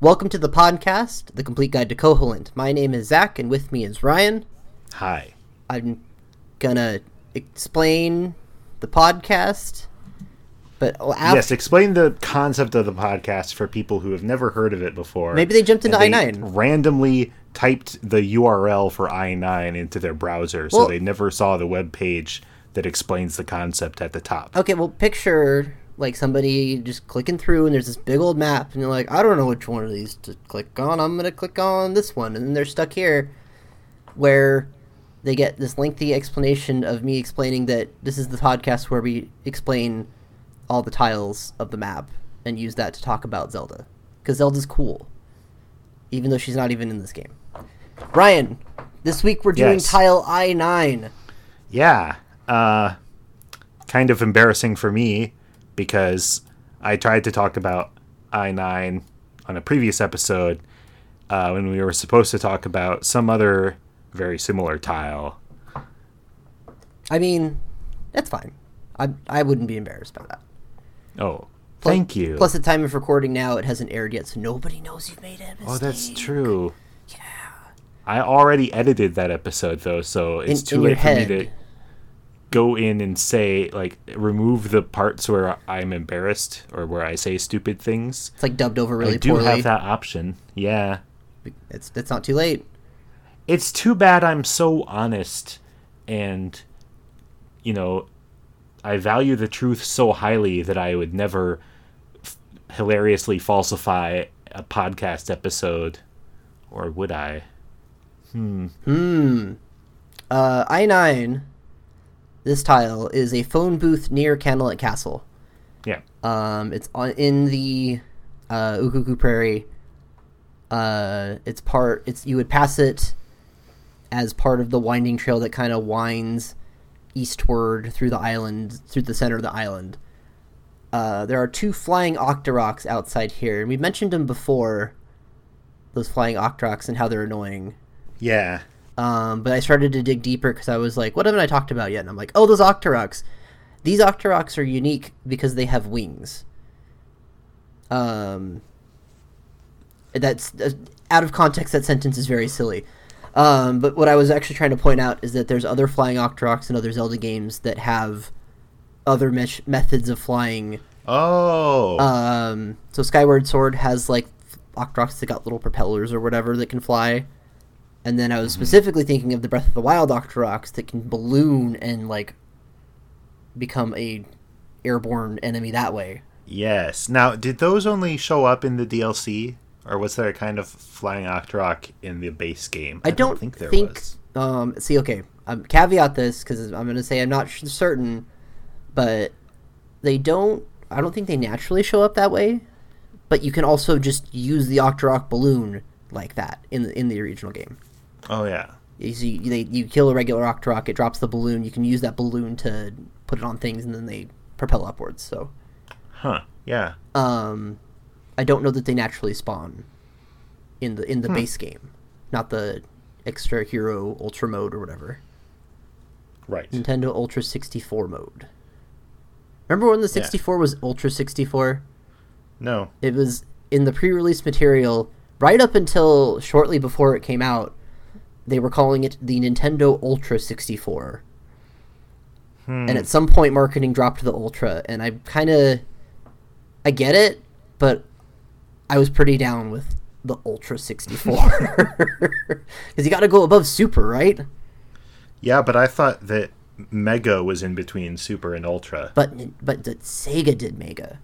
Welcome to the podcast, The Complete Guide to Koholint. My name is Zach, and with me is Ryan. Hi. I'm gonna explain the podcast, but after, Yes, explain the concept of the podcast for people who have never heard of it before. Maybe they jumped into I9. Randomly typed the URL for i9 into their browser, so Well- they never saw the web page that explains the concept at the top. Okay, well, picture like somebody just clicking through, and there's this big old map, and you're like, I don't know which one of these to click on. I'm gonna click on this one, and then they're stuck here, where they get this lengthy explanation of me explaining that this is the podcast where we explain all the tiles of the map and use that to talk about Zelda, because Zelda's cool, even though she's not even in this game. Ryan, this week we're doing Yes. tile I nine. Yeah. Uh, kind of embarrassing for me because I tried to talk about i9 on a previous episode uh, when we were supposed to talk about some other very similar tile. I mean, that's fine. I I wouldn't be embarrassed by that. Oh, Plus- thank you. Plus, the time of recording now, it hasn't aired yet, so nobody knows you've made mistake. oh, that's true. Yeah. I already edited that episode though, so it's In- too in late for me to go in and say like remove the parts where I'm embarrassed or where I say stupid things. It's like dubbed over really I do poorly. have that option. Yeah. It's it's not too late. It's too bad I'm so honest and you know I value the truth so highly that I would never f- hilariously falsify a podcast episode or would I? Hmm. Uh, I nine. This tile is a phone booth near Kanalet Castle. Yeah. Um, it's on in the uh, Ukuku Prairie. Uh, it's part. It's you would pass it as part of the winding trail that kind of winds eastward through the island, through the center of the island. Uh, there are two flying Octoroks outside here, and we mentioned them before. Those flying Octoroks and how they're annoying. Yeah. Um, but I started to dig deeper because I was like, what haven't I talked about yet? And I'm like, oh, those Octoroks. These Octoroks are unique because they have wings. Um, that's uh, out of context. That sentence is very silly. Um, but what I was actually trying to point out is that there's other flying Octoroks in other Zelda games that have other mesh- methods of flying. Oh. Um, so Skyward Sword has like Octoroks that got little propellers or whatever that can fly. And then I was specifically thinking of the Breath of the Wild Octoroks that can balloon and like become a airborne enemy that way. yes. Now, did those only show up in the DLC or was there a kind of flying Octorok in the base game? I don't think there think. was. Um, see, okay, um, caveat this because I'm going to say I'm not certain, but they don't. I don't think they naturally show up that way. But you can also just use the Octorok balloon like that in the in the original game. Oh yeah. You they, you kill a regular Octorok, it drops the balloon. You can use that balloon to put it on things, and then they propel upwards. So, Huh. Yeah. um, I don't know that they naturally spawn in the in the base game, not the extra hero ultra mode or whatever. Right. Nintendo Ultra 64 mode. Remember when the 64 was Ultra 64? No. It was in the pre-release material right up until shortly before it came out. They were calling it the Nintendo Ultra 64. Hmm. And at some point marketing dropped the Ultra and I kind of I get it, but I was pretty down with the Ultra 64. Cuz you got to go above Super, right? Yeah, but I thought that Mega was in between Super and Ultra. But but the Sega did Mega.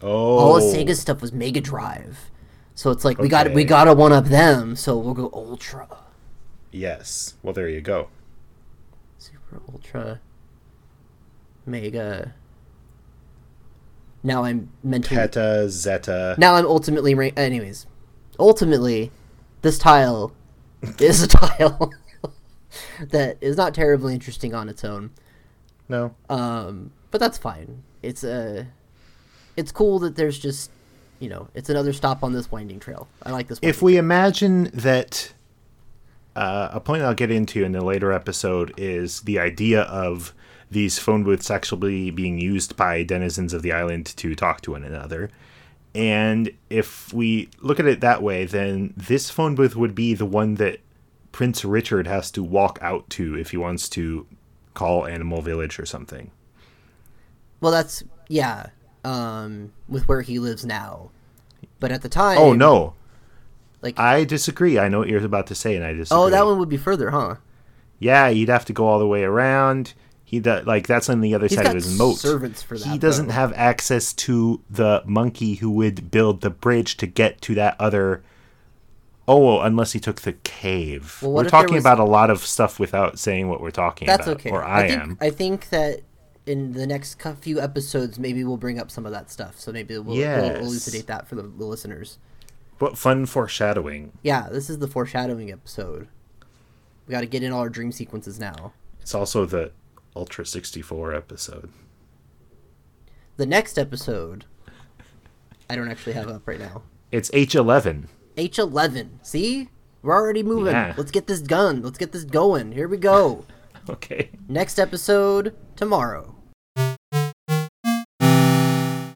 Oh. all of Sega stuff was Mega Drive. So it's like we got we Okay. got to one up them, so we'll go Ultra, Yes. Well, there you go. Super Ultra, Mega. Now I'm mentally. Peta, Zeta. Now I'm ultimately. Ra- anyways, ultimately, this tile is a tile that is not terribly interesting on its own. No. Um, but that's fine. It's a. It's cool that there's just, you know, it's another stop on this winding trail. I like this. If we imagine that uh, a point I'll get into in a later episode is the idea of these phone booths actually being used by denizens of the island to talk to one another. And if we look at it that way, then this phone booth would be the one that Prince Richard has to walk out to if he wants to call Animal Village or something. Well, that's yeah, um, with where he lives now. But at the time, Oh no, like I disagree. I know what you're about to say, and I disagree. oh, that one would be further, huh? Yeah, you'd have to go all the way around. He does, like that's on the other He's side of his moat. servants for that. he doesn't though. have access to the monkey who would build the bridge to get to that other. Oh, well, unless he took the cave. Well, we're talking was- about a lot of stuff without saying what we're talking about. That's about. okay. Or I, think, am. I think that in the next few episodes, maybe we'll bring up some of that stuff. So maybe we'll, Yes. we'll elucidate that for the, the listeners. What fun foreshadowing. Yeah, this is the foreshadowing episode. We got to get in all our dream sequences now. It's also the Ultra 64 episode. The next episode, I don't actually have up right now. It's H11. H11. See? We're already moving. Yeah. Let's get this gun. Let's get this going. Here we go. Okay. Next episode tomorrow.